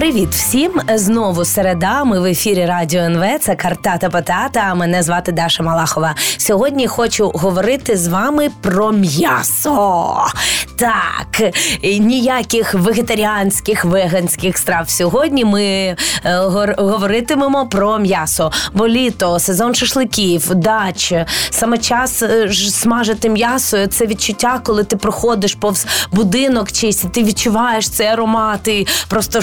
Привіт всім! Знову середа. Ми в ефірі Радіо НВ. Це Картата Потата. Мене звати Даша Малахова. Сьогодні хочу говорити з вами про м'ясо. Так, ніяких вегетаріанських веганських страв. Сьогодні ми е, говоритимемо про м'ясо. Бо літо, сезон шашликів, дач, саме час е, смажити м'ясо. Це відчуття, коли ти проходиш повз будинок чийсь, ти відчуваєш цей аромат, і просто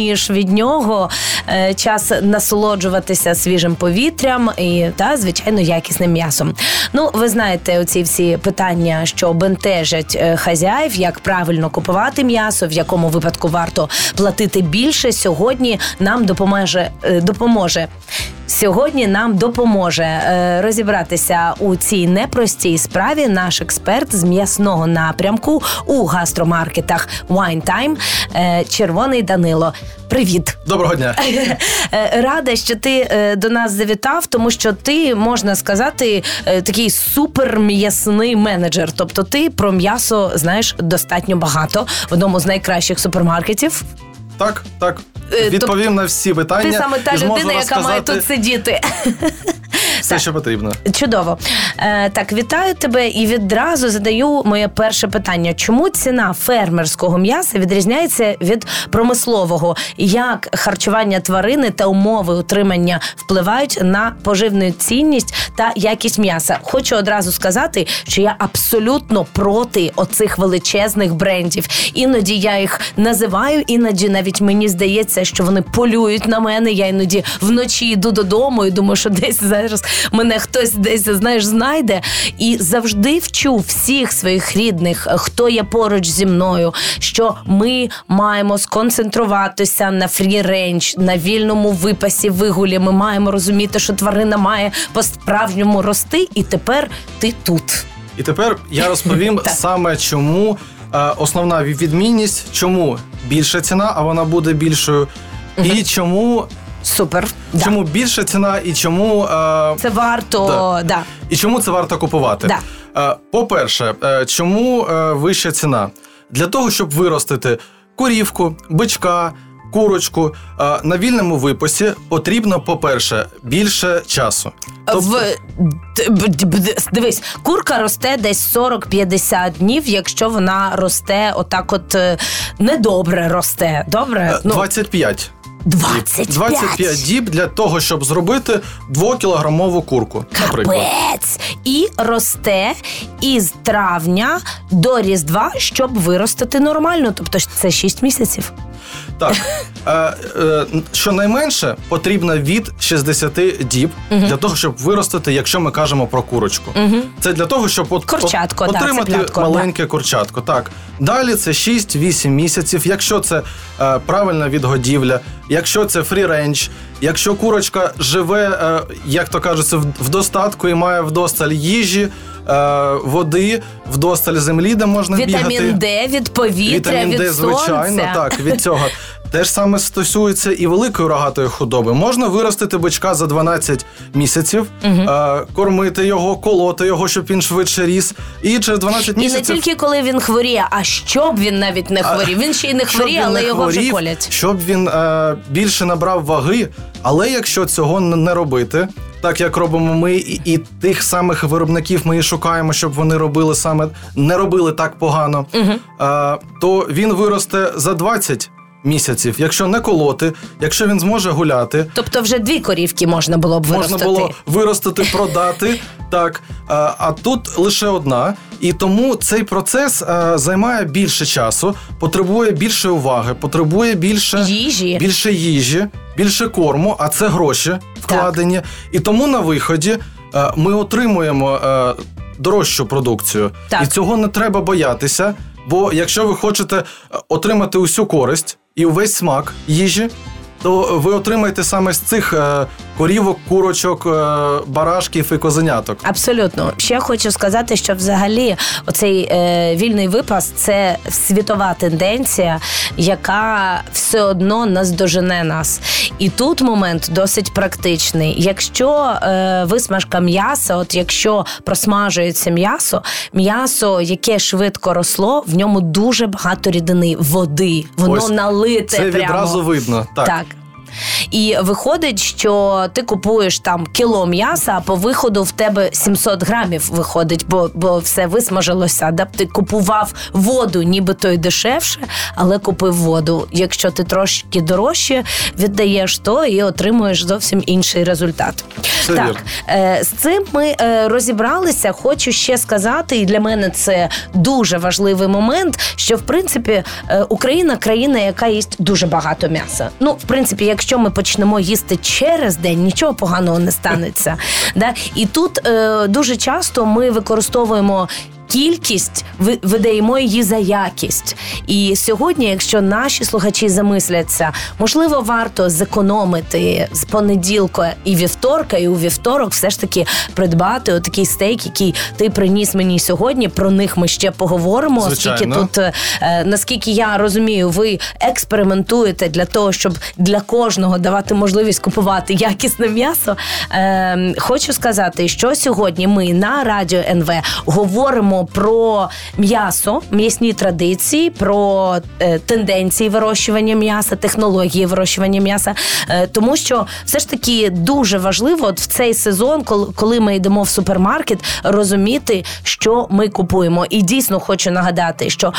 шаленієш від нього. Е, час насолоджуватися свіжим повітрям і та звичайно якісним м'ясом. Ну, ви знаєте, оці всі питання, що бентежать хазяїв хазяїв, як правильно купувати м'ясо, в якому випадку варто платити більше. Сьогодні нам допоможе е, допоможе. Сьогодні нам допоможе е, розібратися у цій непростій справі наш експерт з м'ясного напрямку у гастромаркетах Wine Time е, Червоний Данило. Привіт, доброго дня. Е, рада, що ти до нас завітав, тому що ти можна сказати такий суперм'ясний менеджер. Тобто, ти про м'ясо знаєш достатньо багато в одному з найкращих супермаркетів. Так, так. Відповім Тоб... на всі питання. Ти саме та людина, яка має тут сидіти. Все, що потрібно. Чудово. Е, Так, вітаю тебе і відразу задаю моє перше питання: чому ціна фермерського м'яса відрізняється від промислового? Як харчування тварини та умови утримання впливають на поживну цінність та якість м'яса? Хочу одразу сказати, що я абсолютно проти оцих величезних брендів. Іноді я їх називаю, іноді навіть мені здається, що вони полюють на мене. Я іноді вночі йду додому і думаю, що десь зараз мене хтось десь знаєш знайде. І завжди вчу всіх своїх рідних, хто є поруч зі мною, що ми маємо сконцентруватися на free-range, на вільному випасі вигулі. Ми маємо розуміти, що тварина має по справжньому рости, і тепер ти тут. І тепер я розповім саме чому е, основна відмінність, чому більша ціна, а вона буде більшою, і чому Супер. Чому да. більша ціна і чому е, це варто да. да. і чому це варто купувати? Да. Е, по-перше, е, чому е, вища ціна? Для того, щоб виростити курівку, бичка, курочку е, на вільному випасі потрібно, по-перше, більше часу. Тобто... В... Дивись, курка росте десь 40-50 днів, якщо вона росте, отак, от е, недобре росте. Добре? 25. 25 25 діб для того, щоб зробити двокілограмову курку. наприклад. Капець! І росте із травня до Різдва, щоб виростити нормально. Тобто це 6 місяців. Так. Е, е, Щонайменше потрібно від 60 діб е для того, щоб виростити, якщо ми кажемо про курочку. Угу. Це для того, щоб от, Курчатко, от, отримати да, маленьке да. курчатко. Так. Далі це 6-8 місяців. Якщо це е, правильна відгодівля, якщо це free-range, якщо курочка живе, е, як то кажеться, в, достатку і має вдосталь їжі. Е, води, вдосталь землі, де можна Вітамін бігати. Вітамін Д від повітря, Вітамін від Д, звичайно, сонця. так, від цього. Те ж саме стосується і великої рогатої худоби. Можна виростити бичка за 12 місяців, угу. е, кормити його, колоти його, щоб він швидше ріс. І через 12 місяців... І не тільки коли він хворіє, а щоб він навіть не хворів. Він ще й не хворіє, але його хворів, вже колять. Щоб він е, більше набрав ваги, але якщо цього не робити. Так як робимо ми, і, і тих самих виробників ми і шукаємо, щоб вони робили саме не робили так погано, угу. а, то він виросте за 20 місяців, якщо не колоти, якщо він зможе гуляти. Тобто вже дві корівки можна було б виростити. Можна було виростити, продати. Так, а, а тут лише одна, і тому цей процес а, займає більше часу, потребує більше уваги, потребує більше їжі, більше їжі, більше корму, а це гроші вкладені. Так. І тому на виході а, ми отримуємо а, дорожчу продукцію, так. і цього не треба боятися. Бо якщо ви хочете отримати усю користь і увесь смак їжі, то ви отримаєте саме з цих е, корівок, курочок, е, барашків і козеняток. Абсолютно, ще хочу сказати, що взагалі оцей е, вільний випас це світова тенденція, яка все одно наздожене нас. І тут момент досить практичний. Якщо е, висмажка м'яса, от якщо просмажується м'ясо, м'ясо, яке швидко росло, в ньому дуже багато рідини, води, воно Ось налите. Це прямо. відразу видно. Так. так. І виходить, що ти купуєш там кіло м'яса, а по виходу в тебе 700 грамів виходить, бо бо все висмажилося. Да? Ти купував воду, нібито й дешевше, але купив воду. Якщо ти трошки дорожче віддаєш, то і отримуєш зовсім інший результат. Це так, вірно. е, з цим ми е, розібралися. Хочу ще сказати, і для мене це дуже важливий момент, що в принципі е, Україна країна, яка їсть дуже багато м'яса. Ну, в принципі, якщо ми почнемо їсти через день, нічого поганого не станеться. Да? І тут е, дуже часто ми використовуємо. Кількість видаємо її за якість. І сьогодні, якщо наші слухачі замисляться, можливо, варто зекономити з понеділка і вівторка, і у вівторок все ж таки придбати отакий стейк, який ти приніс мені сьогодні. Про них ми ще поговоримо. Звичайно. Оскільки тут, е, наскільки я розумію, ви експериментуєте для того, щоб для кожного давати можливість купувати якісне м'ясо. Е, хочу сказати, що сьогодні ми на радіо НВ говоримо про м'ясо, м'ясні традиції, про е, тенденції вирощування м'яса, технології вирощування м'яса. Е, тому що все ж таки дуже важливо от в цей сезон, коли, ми йдемо в супермаркет, розуміти, що ми купуємо. І дійсно хочу нагадати, що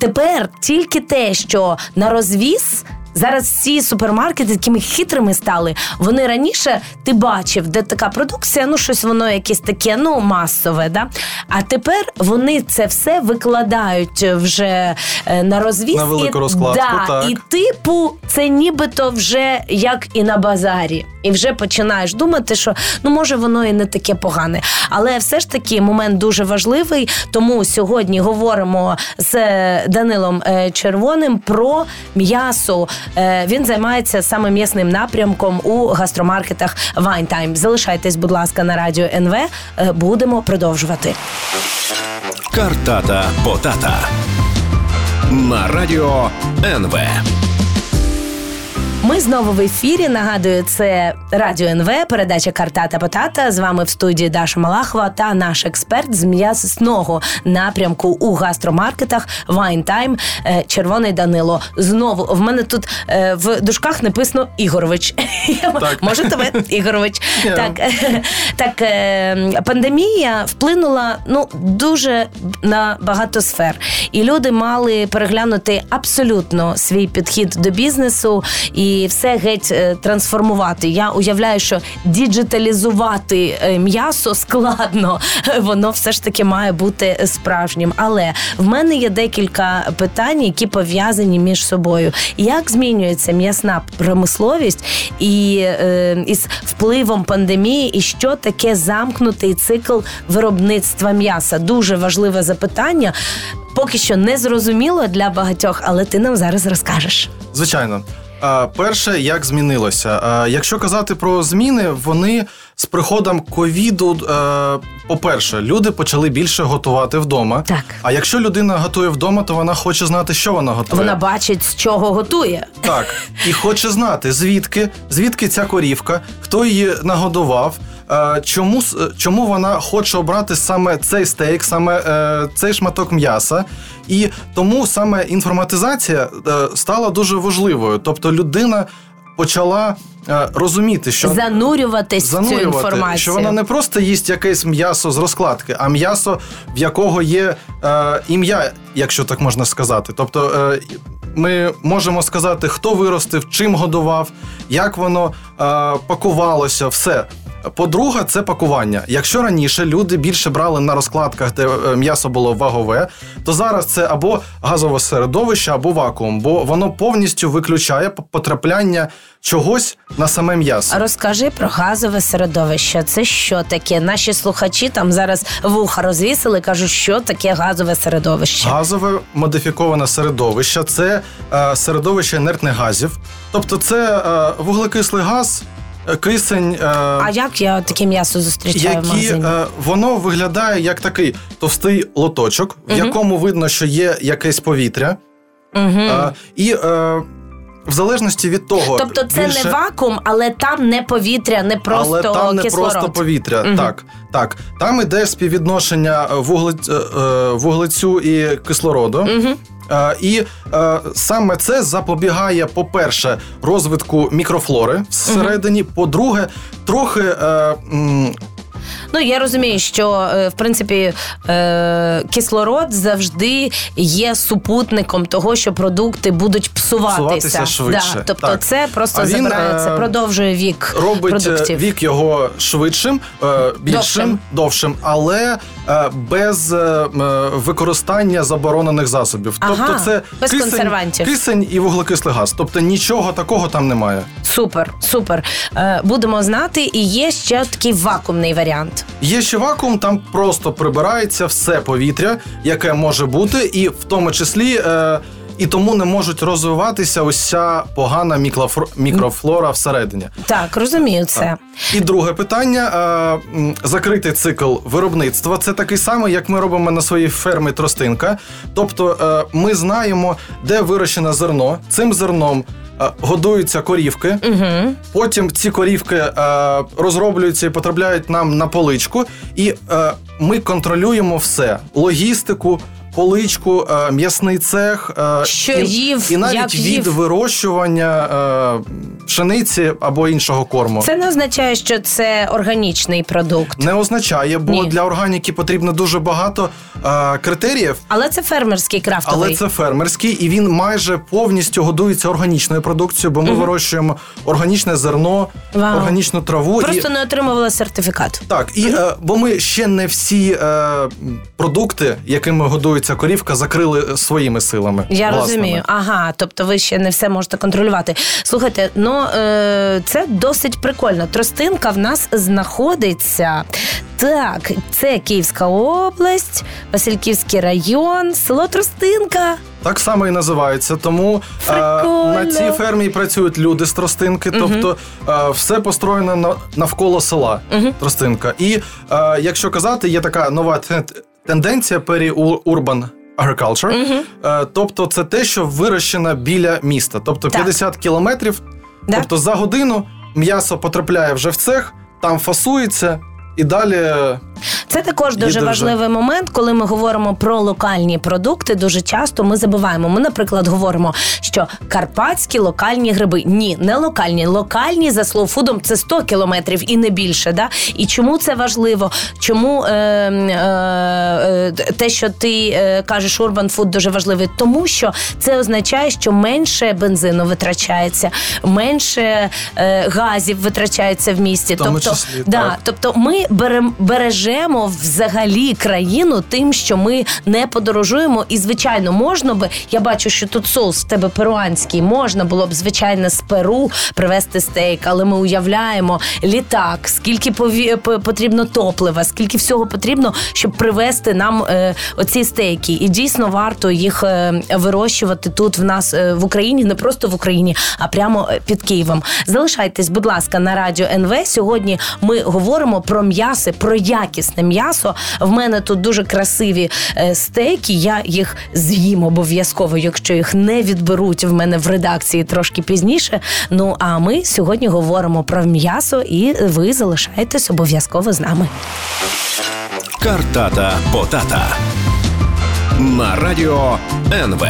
тепер тільки те, що на розвіз. Зараз всі супермаркети такими хитрими стали. Вони раніше ти бачив, де така продукція, ну щось воно якесь таке, ну масове. Да? А тепер вони це все викладають вже е, на розвіз. На велику розкладку, да, так. і типу, це нібито вже як і на базарі. І вже починаєш думати, що ну може воно і не таке погане. Але все ж таки момент дуже важливий. Тому сьогодні говоримо з е, Данилом е, Червоним про м'ясо. Е, Він займається саме м'ясним напрямком у гастромаркетах Time. Залишайтесь, будь ласка, на радіо НВ. Е, Будемо продовжувати. Картата Потата на радіо НВ. Ми знову в ефірі. Нагадую, це радіо НВ, передача Картата Потата. З вами в студії Даша Малахова та наш експерт з м'ясного напрямку у гастромаркетах Wine Time е, Червоний Данило. Знову в мене тут е, в дужках написано Ігорович. Так. Може тебе Ігорович? Так, так е, пандемія вплинула ну дуже на багато сфер, і люди мали переглянути абсолютно свій підхід до бізнесу і все геть е, трансформувати. Я уявляю, що діджиталізувати е, м'ясо складно, воно все ж таки має бути справжнім. Але в мене є декілька питань, які пов'язані між собою. Як змінюється м'ясна промисловість і е, із впливом пандемії, і що таке замкнутий цикл виробництва м'яса? Дуже важливе запитання. Поки що не зрозуміло для багатьох, але ти нам зараз розкажеш. Звичайно. Перше, як змінилося? Якщо казати про зміни, вони з приходом ковіду, е, по-перше, люди почали більше готувати вдома. Так. А якщо людина готує вдома, то вона хоче знати, що вона готує. Вона бачить, з чого готує. Так, і хоче знати, звідки, звідки ця корівка, хто її нагодував. Е, Чому, е, чому вона хоче обрати саме цей стейк, саме е, цей шматок м'яса? І тому саме інформатизація стала дуже важливою. Тобто людина почала розуміти, що Занурюватись в цю інформацію. що вона не просто їсть якесь м'ясо з розкладки, а м'ясо, в якого є е, ім'я, якщо так можна сказати. Тобто е, ми можемо сказати, хто виростив, чим годував, як воно е, пакувалося, все. По-друге, це пакування. Якщо раніше люди більше брали на розкладках, де е, м'ясо було вагове, то зараз це або газове середовище, або вакуум, бо воно повністю виключає потрапляння чогось на саме м'ясо. Розкажи про газове середовище. Це що таке? Наші слухачі там зараз вуха розвісили, кажуть, що таке газове середовище. Газове модифіковане середовище це е, середовище інертних газів. Тобто це е, вуглекислий газ, кисень. е, А як я таке м'ясо зустрічаю в які магазині? е, воно виглядає як такий товстий лоточок, в якому видно, що є якесь повітря. Угу. Е, і е, в залежності від того, Тобто це більше... не вакуум, але там не повітря, не просто але там не кислород. просто повітря. Мгм. Так, так. Там іде співвідношення вуглець, вуглецю і кислороду. Угу. Е, І е, саме це запобігає, по-перше, розвитку мікрофлори всередині. По-друге, трохи е, Ну я розумію, що е, в принципі е, кислород завжди є супутником того, що продукти будуть псуватися. Псуватися швидше. Да, тобто Так. це просто А він, забирає, це е, продовжує вік робить продуктів. вік його швидшим, більшим, Довшим. довшим, але без використання заборонених засобів. Ага, тобто це без кисень, консервантів. кисень і вуглекислий газ. Тобто нічого такого там немає. Супер, супер. Будемо знати, і є ще такий вакуумний варіант. Є ще вакуум, там просто прибирається все повітря, яке може бути, і в тому числі. Е, і тому не можуть розвиватися ось ця погана мікрофлора всередині. Так, розумію це. Так. І друге питання: е, закритий цикл виробництва. Це такий самий, як ми робимо на своїй фермі тростинка. Тобто е, ми знаємо, де вирощене зерно. Цим зерном е, годуються корівки. Угу. Потім ці корівки е, розроблюються і потрапляють нам на поличку, і е, ми контролюємо все: логістику. Поличку, е, м'ясний цех, е, Що і, їв, і навіть як від їв. вирощування е, пшениці або іншого корму. Це не означає, що це органічний продукт. Не означає, бо Ні. для органіки потрібно дуже багато критеріїв, Але це фермерський крафтовий. але це фермерський, і він майже повністю годується органічною продукцією, бо ми вирощуємо органічне зерно, Вау. органічну траву. Просто і... не отримувала сертифікат. Так, і е, бо ми ще не всі продукти, якими годується корівка, закрили своїми силами. Я власними. розумію. Ага, тобто ви ще не все можете контролювати. Слухайте, ну е, це досить прикольно. Тростинка в нас знаходиться. Так, це Київська область, Васильківський район, село Тростинка. Так само і називається. Тому е, на цій фермі працюють люди з тростинки, тобто е, все построєно на, навколо села Тростинка. І е, якщо казати, є така нова тенденція пері-урбан agriculture, е, тобто це те, що вирощено біля міста, тобто Так. 50 кілометрів. Да? Тобто за годину м'ясо потрапляє вже в цех, там фасується. І далі Це також дуже дуже. важливий момент, коли ми говоримо про локальні продукти. Дуже часто ми забуваємо. Ми, наприклад, говоримо, що карпатські локальні гриби. Ні, не локальні. Локальні за слоуфудом це 100 кілометрів і не більше. Да? І чому це важливо? Чому е, е, е, те, що ти е, кажеш, urban food дуже важливий? Тому що це означає, що менше бензину витрачається, менше е, газів витрачається в місті. В тому тобто, числі, да, так. Тобто ми берем, бережемо взагалі країну тим, що ми не подорожуємо. І звичайно, можна би. Я бачу, що тут соус в тебе перуанський. Можна було б звичайно з Перу привезти стейк, але ми уявляємо літак, скільки пові... потрібно топлива, скільки всього потрібно, щоб привезти нам е, оці стейки. І дійсно варто їх е, вирощувати тут в нас е, в Україні, не просто в Україні, а прямо е, під Києвом. Залишайтесь, будь ласка, на радіо НВ. Сьогодні ми говоримо про м'ясо, про якісне м'ясо. В мене тут дуже красиві е, стейки. Я їх з'їм обов'язково, якщо їх не відберуть в мене в редакції трошки пізніше. Ну а ми сьогодні говоримо про м'ясо, і ви залишаєтесь обов'язково з нами. Картата Потата. На радіо НВ.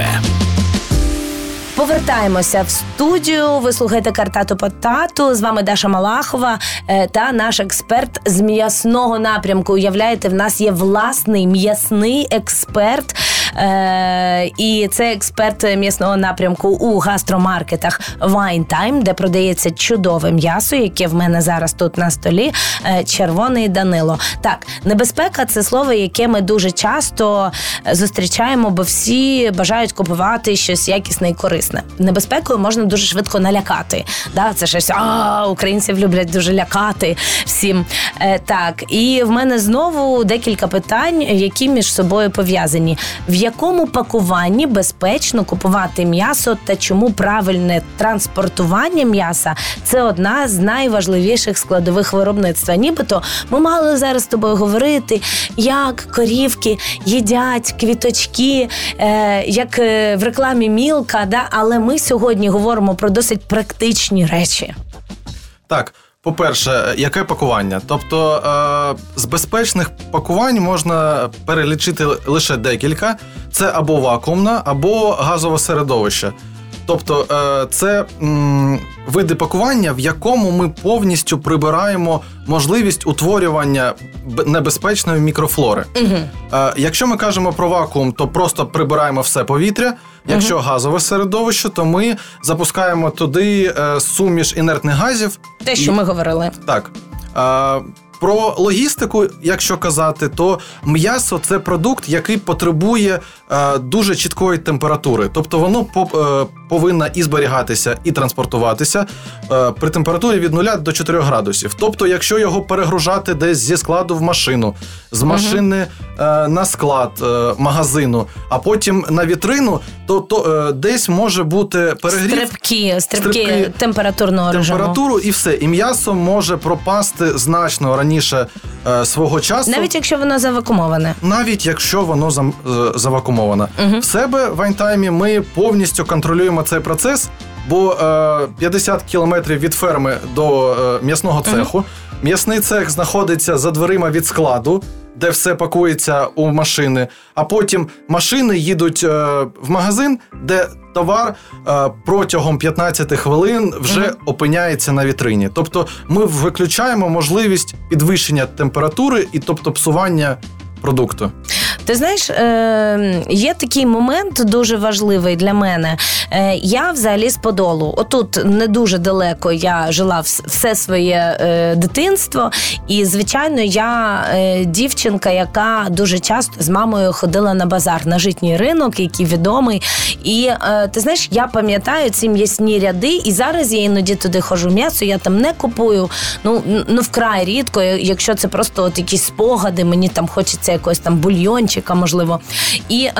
Повертаємося в студію. Ви слухаєте картату Потату. З вами Даша Малахова е, та наш експерт з м'ясного напрямку. Уявляєте, в нас є власний м'ясний експерт. Е, і це експерт м'ясного напрямку у гастромаркетах Wine Time, де продається чудове м'ясо, яке в мене зараз тут на столі. е, Червоний Данило. Так, небезпека це слово, яке ми дуже часто е, зустрічаємо, бо всі бажають купувати щось якісне і корисне. Небезпекою можна дуже швидко налякати. Да, це щось а українців люблять дуже лякати всім. Е, так, і в мене знову декілька питань, які між собою пов'язані. В якому пакуванні безпечно купувати м'ясо та чому правильне транспортування м'яса це одна з найважливіших складових виробництва. Нібито ми мали зараз з тобою говорити, як корівки їдять квіточки, е, як е, в рекламі Мілка. Да? Але ми сьогодні говоримо про досить практичні речі. Так, по-перше, яке пакування? Тобто е, з безпечних пакувань можна перелічити лише декілька: це або вакуумна, або газове середовище. Тобто, е, це види пакування, в якому ми повністю прибираємо можливість утворювання небезпечної мікрофлори. Угу. Якщо ми кажемо про вакуум, то просто прибираємо все повітря. Якщо газове середовище, то ми запускаємо туди е, суміш інертних газів. Те, що І- ми говорили. Так. Про логістику, якщо казати, то м'ясо це продукт, який потребує е, дуже чіткої температури. Тобто воно по- е, повинно і зберігатися, і транспортуватися е, при температурі від 0 до 4 градусів. Тобто, якщо його перегружати десь зі складу в машину, з машини е, на склад е, магазину, а потім на вітрину, то, то е, десь може бути перегрів Стрибки, стрибки, Стрибки температурного режиму. температуру і все. І м'ясо може пропасти значно раніше е, свого часу. Навіть якщо воно завакумоване. Навіть якщо воно зам, е, завакумовано. В себе в Вайнтаймі ми повністю контролюємо цей процес, бо е, 50 кілометрів від ферми до е, м'ясного цеху. М'ясний цех знаходиться за дверима від складу, де все пакується у машини. А потім машини їдуть е, в магазин, де товар е, протягом 15 хвилин вже опиняється на вітрині. Тобто ми виключаємо можливість підвищення температури і тобто псування продукту. Ти знаєш, е, є такий момент дуже важливий для мене. Е, я взагалі з Подолу. Отут не дуже далеко я жила все своє е, дитинство. І, звичайно, я дівчинка, яка дуже часто з мамою ходила на базар, на житній ринок, який відомий. І ти знаєш, я пам'ятаю ці м'ясні ряди, і зараз я іноді туди ходжу м'ясо, я там не купую. Ну, ну вкрай рідко, якщо це просто от якісь спогади, мені там хочеться якогось там бульйончика, можливо. І, е,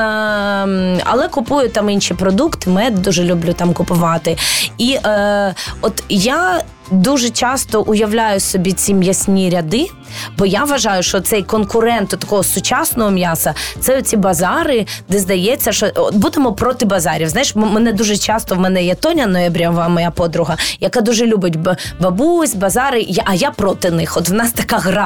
але купую там інші продукти, мед дуже люблю там купувати. І е, от я. Дуже часто уявляю собі ці м'ясні ряди, бо я вважаю, що цей конкурент такого сучасного м'яса це оці базари, де здається, що от будемо проти базарів. Знаєш, мене дуже часто в мене є Тоня Ноябрєва, моя подруга, яка дуже любить бабусь, базари, а я проти них. От в нас така гра.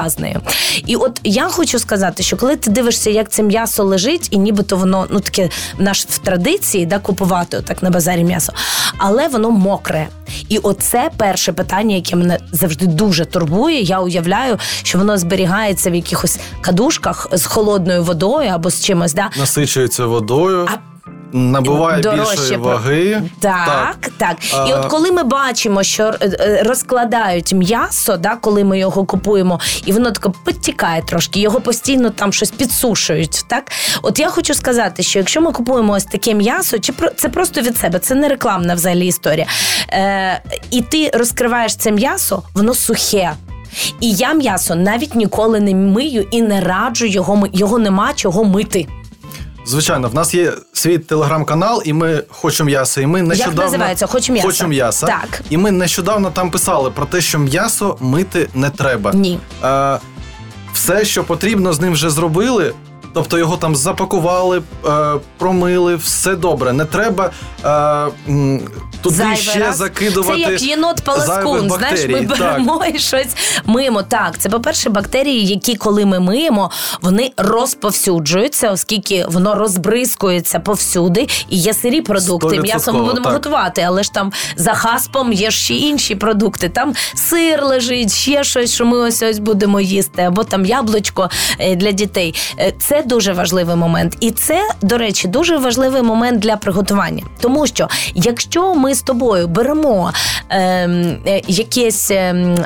І от я хочу сказати, що коли ти дивишся, як це м'ясо лежить, і нібито воно ну таке наш в традиції да, купувати отак на базарі м'ясо, але воно мокре. І оце перше питання, яке мене завжди дуже турбує. Я уявляю, що воно зберігається в якихось кадушках з холодною водою або з чимось. Да? Насичується водою, А набуває дорожче більшої ваги. Так, так. І А- от коли ми бачимо, що е, е, розкладають м'ясо, да, коли ми його купуємо, і воно таке підтікає трошки, його постійно там щось підсушують. Так, от я хочу сказати, що якщо ми купуємо ось таке м'ясо, чи це просто від себе, це не рекламна взагалі історія. Е, і ти розкриваєш це м'ясо, воно сухе. І я м'ясо навіть ніколи не мию і не раджу його його нема чого мити. Звичайно, в нас є свій телеграм-канал, і ми хочемо м'ясо. І ми нещодавно називається? «Хочу м'ясо»? «Хочу м'ясо». Так. І ми нещодавно там писали про те, що м'ясо мити не треба. Ні. Е, все, що потрібно, з ним вже зробили. Тобто його там запакували, е, промили, все добре. Не треба е, туди Зайвий ще раз. закидувати. Це як єнот зайвих паласкун. Знаєш, ми бактерій. Так. беремо і щось миємо. Так, це, по-перше, бактерії, які, коли ми миємо, вони розповсюджуються, оскільки воно розбризкується повсюди. І є сирі продукти. М'ясо ми 100%, будемо так. готувати, але ж там за хаспом є ще інші продукти. Там сир лежить, ще щось, що ми ось ось будемо їсти, або там яблучко е, для дітей. Е, Це дуже важливий момент. І це, до речі, дуже важливий момент для приготування. Тому що якщо ми з тобою беремо ем, е, якесь ем,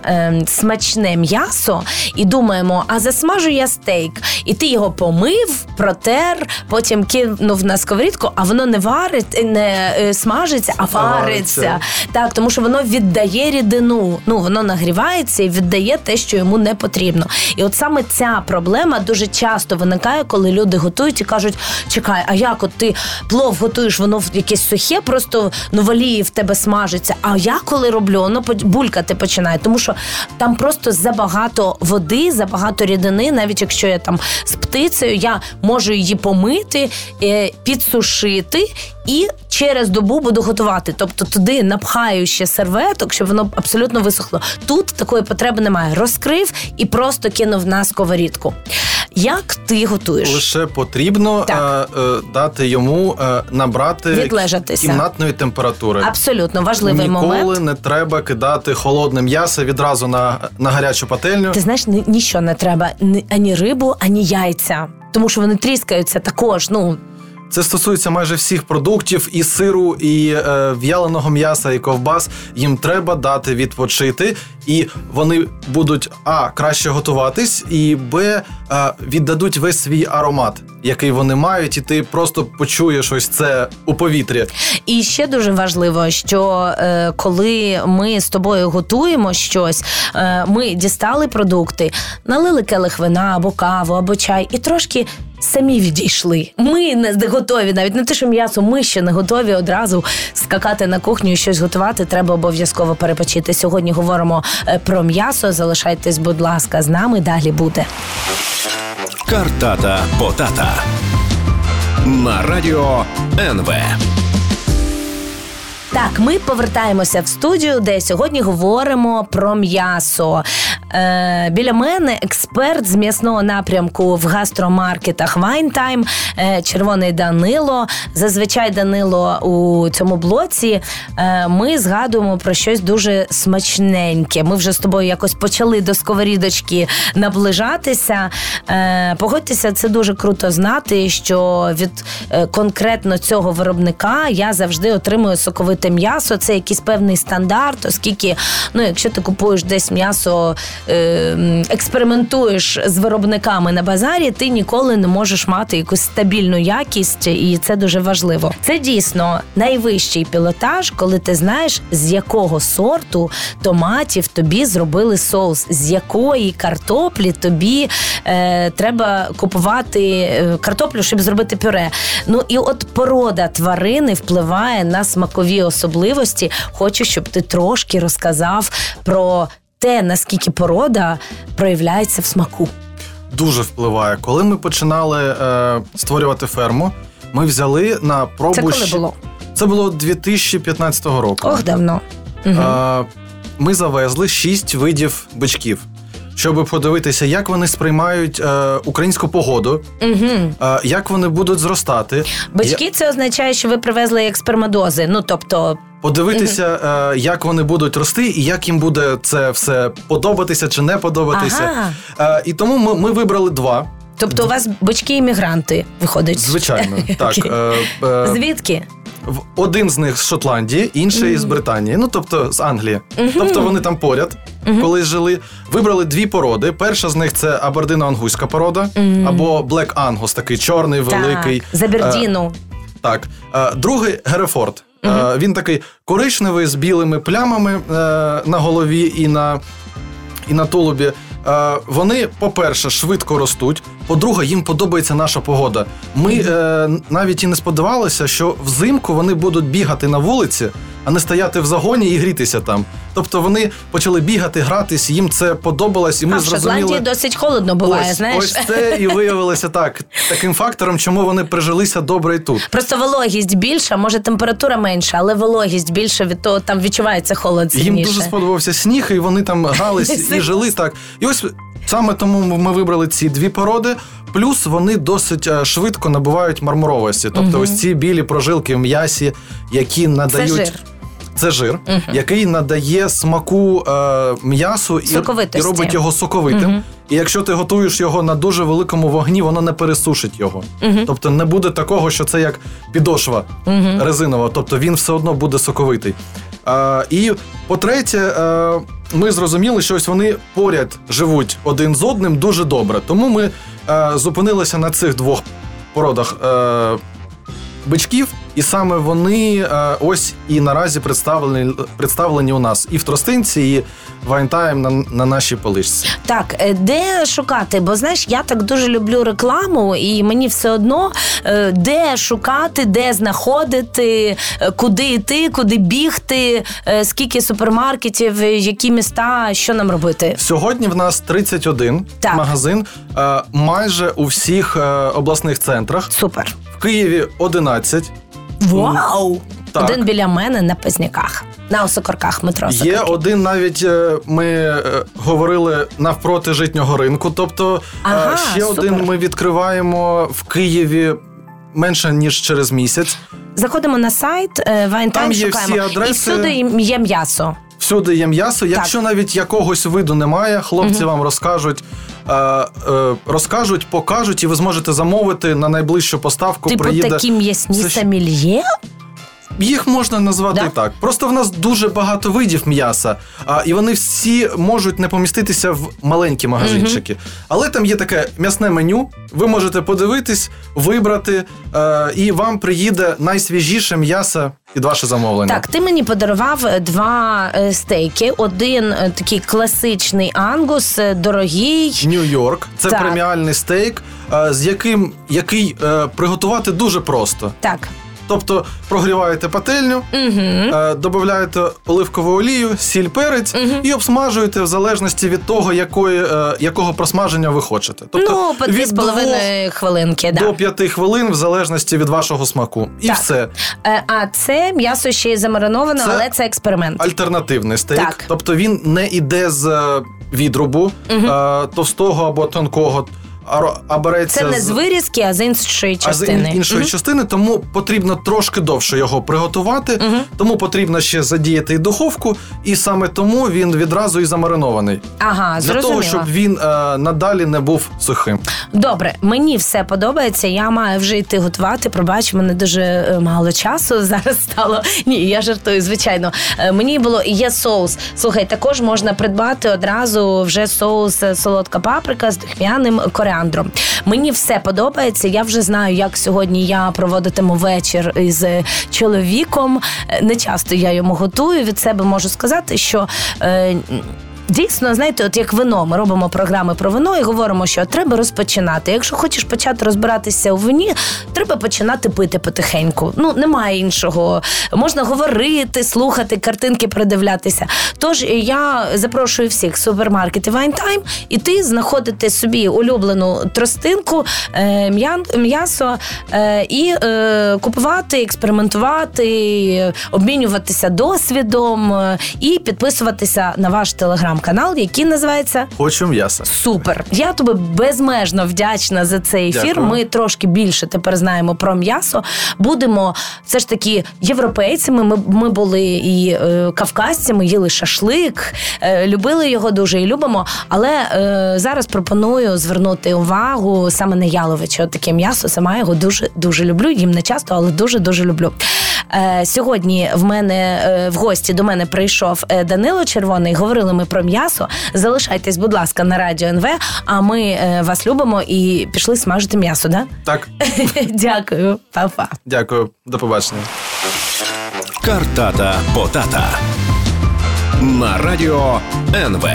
смачне м'ясо і думаємо, а засмажу я стейк, і ти його помив, протер, потім кинув на сковорідку, а воно не варить, не е, смажиться, а вариться. Вариться. Так, тому що воно віддає рідину. Ну воно нагрівається і віддає те, що йому не потрібно. І от саме ця проблема дуже часто виникає, коли люди готують і кажуть: чекай, а як от ти плов готуєш, воно в якесь сухе, просто ну в тебе смажиться. А я коли роблю, воно булькати починає, тому що там просто забагато води, забагато рідини. Навіть якщо я там з птицею, я можу її помити, е, підсушити і через добу буду готувати. Тобто туди напхаю ще серветок, щоб воно абсолютно висохло. Тут такої потреби немає. Розкрив і просто кинув на сковорідку. Як ти готуєш? Лише потрібно Так. е, е, дати йому е, набрати Відлежатися. кімнатної температури. Абсолютно важливий Ніколи момент. не треба кидати холодне м'ясо відразу на, на гарячу пательню. Ти знаєш, ні, нічого не треба, ні, ані рибу, ані яйця. Тому що вони тріскаються також. Ну Це стосується майже всіх продуктів, і сиру, і е, в'яленого м'яса, і ковбас. Їм треба дати відпочити, і вони будуть а краще готуватись, і б е, віддадуть весь свій аромат, який вони мають, і ти просто почуєш ось це у повітрі. І ще дуже важливо, що е, коли ми з тобою готуємо щось, е, ми дістали продукти, налили келих вина або каву, або чай, і трошки. Самі відійшли. Ми не готові, навіть не те, що м'ясо, ми ще не готові одразу скакати на кухню і щось готувати. Треба обов'язково перепочити. Сьогодні говоримо е, про м'ясо. Залишайтесь, будь ласка, з нами далі буде. Картата Потата на радіо НВ. Так, ми повертаємося в студію, де сьогодні говоримо про м'ясо. Е, біля мене експерт з м'ясного напрямку в гастромаркетах Вайнтайм, е, червоний Данило. Зазвичай Данило у цьому блоці. Е, ми згадуємо про щось дуже смачненьке. Ми вже з тобою якось почали до сковорідочки наближатися. Е, погодьтеся, це дуже круто знати, що від е, конкретно цього виробника я завжди отримую соковите м'ясо. Це якийсь певний стандарт, оскільки, ну, якщо ти купуєш десь м'ясо, е, експериментуєш з виробниками на базарі, ти ніколи не можеш мати якусь стабільну якість, і це дуже важливо. Це дійсно найвищий пілотаж, коли ти знаєш, з якого сорту томатів тобі зробили соус, з якої картоплі тобі е, треба купувати е, картоплю, щоб зробити пюре. Ну і от порода тварини впливає на смакові особливості. Хочу, щоб ти трошки розказав про те, наскільки порода проявляється в смаку. Дуже впливає. Коли ми починали е, створювати ферму, ми взяли на пробу. Це коли було? Це було 2015 року. Ох, давно. Угу. Е, ми завезли шість видів бичків, щоб подивитися, як вони сприймають е, українську погоду, Угу. е, як вони будуть зростати. Батьки це означає, що ви привезли як спермадози. Ну тобто, Подивитися, е, як вони будуть рости, і як їм буде це все подобатися чи не подобатися. Ага. Е, і тому ми, ми вибрали два. Тобто у вас батьки-іммігранти виходять. Звичайно, так. Е, е, Звідки? один з них з Шотландії, інший з Британії, ну тобто з Англії. Тобто вони там поряд, колись жили. Вибрали дві породи. Перша з них це абердино-ангуська порода, або Black Angus, такий чорний, великий. Так, Забердіну. Е, так. Е, другий Герефорд. Він такий коричневий з білими плямами на голові і на, і на тулубі. Е, вони, по-перше, швидко ростуть. По-друге, їм подобається наша погода. Ми е, навіть і не сподівалися, що взимку вони будуть бігати на вулиці, а не стояти в загоні і грітися там. Тобто вони почали бігати, гратись, їм це подобалось, і ми а в зрозуміли. Шотландії досить холодно буває, ось, знаєш. ось це і виявилося так. Таким фактором, чому вони прижилися добре і тут. Просто вологість більша, може температура менша, але вологість більша від того, там відчувається холод Їм дуже сподобався сніг, і вони там грались і жили так. І ось саме тому ми вибрали ці дві породи. Плюс вони досить е, швидко набувають мармуровості. Тобто, ось ці білі прожилки в м'ясі, які надають. жир. Це жир, який надає смаку е, м'ясу і, і робить його соковитим. І якщо ти готуєш його на дуже великому вогні, воно не пересушить його. Тобто не буде такого, що це як підошва резинова, тобто він все одно буде соковитий. Е, і по-третє, е, ми зрозуміли, що ось вони поряд живуть один з одним дуже добре. Тому ми е, зупинилися на цих двох породах е, бичків. І саме вони е, ось і наразі представлені представлені у нас і в тростинці, і вайнтайм на, на нашій поличці. Так, е, де шукати? Бо знаєш, я так дуже люблю рекламу, і мені все одно е, де шукати, де знаходити, куди йти, куди бігти, скільки супермаркетів, які міста, що нам робити. Сьогодні в нас 31 Так. магазин майже у всіх обласних центрах. Супер. В Києві 11. Вау! Так. Один біля мене на Пазняках, на Осокорках метро. Є Осокорки. один навіть е, ми е, говорили навпроти житнього ринку. Тобто е, Ага, ще супер. один ми відкриваємо в Києві менше ніж через місяць. Заходимо на сайт Там є шукаємо. всі адреси. І всюди є м'ясо. Всюди є м'ясо. Якщо навіть якогось виду немає, хлопці вам розкажуть, розкажуть, покажуть, і ви зможете замовити на найближчу поставку. Типу приїде. такі м'ясні Це сомельє? Їх можна назвати Да? так. Просто в нас дуже багато видів м'яса, а, і вони всі можуть не поміститися в маленькі магазинчики. Але там є таке м'ясне меню. Ви можете подивитись, вибрати, е, і вам приїде найсвіжіше м'ясо під ваше замовлення. Так, ти мені подарував е, два е, стейки. Один е, такий класичний ангус, дорогий. Нью-Йорк це Так. преміальний стейк, з яким який е, приготувати дуже просто. Так. Тобто прогріваєте пательню, Угу. е, додаєте оливкову олію, сіль, перець і обсмажуєте в залежності від того, якої, е, якого просмаження ви хочете. Тобто ну, від половиною хвилинки, да. до п'яти хвилин, в залежності від вашого смаку. І Так. все. Е, А це м'ясо ще й замариновано, Це але це експеримент. Альтернативний стейк. Так. Тобто він не іде з відрубу е, товстого або тонкого, а, береться Це не з вирізки, а з іншої А з частини. ін- іншої Мгм. частини, тому потрібно трошки довше його приготувати, тому потрібно ще задіяти і духовку, і саме тому він відразу і замаринований. Ага, Для зрозуміло. того, щоб він е, надалі не був сухим. Добре, мені все подобається. Я маю вже йти готувати. Пробач, мене дуже е, мало часу зараз стало. Ні, я жартую, звичайно. Е, Мені було і є соус. Слухай, також можна придбати одразу вже соус е, солодка паприка з духмяним коріандром. Мені все подобається. Я вже знаю, як сьогодні я проводитиму вечір із е, чоловіком. Е, Не часто я йому готую. Від себе можу сказати, що. Е, Дійсно, знаєте, от як вино, ми робимо програми про вино і говоримо, що треба розпочинати. Якщо хочеш почати розбиратися у вині, треба починати пити потихеньку. Ну немає іншого. Можна говорити, слухати, картинки придивлятися. Тож я запрошую всіх супермаркети Вайнтайм іти знаходити собі улюблену тростинку, е, м'ясо е, і е, купувати, експериментувати, е, обмінюватися досвідом е, і підписуватися на ваш телеграм-канал, який називається Хочу м'яса. Супер. Я тобі безмежно вдячна за цей ефір. Дякую. Ми трошки більше тепер знаємо про м'ясо. Будемо все ж таки європейцями. Ми, ми були і е, кавказцями, їли шашлик, е, любили його дуже і любимо. Але е, зараз пропоную звернути увагу саме на яловиче. От таке м'ясо. Сама його дуже дуже люблю. Їм не часто, але дуже дуже люблю. Е, сьогодні в мене е, в гості до мене прийшов е, Данило Червоний. Говорили ми про м'ясо. Залишайтесь, будь ласка, на радіо НВ. А ми е, вас любимо і пішли смажити м'ясо. Да? Так, Дякую, Па-па. дякую, до побачення. Картата Потата на радіо НВ.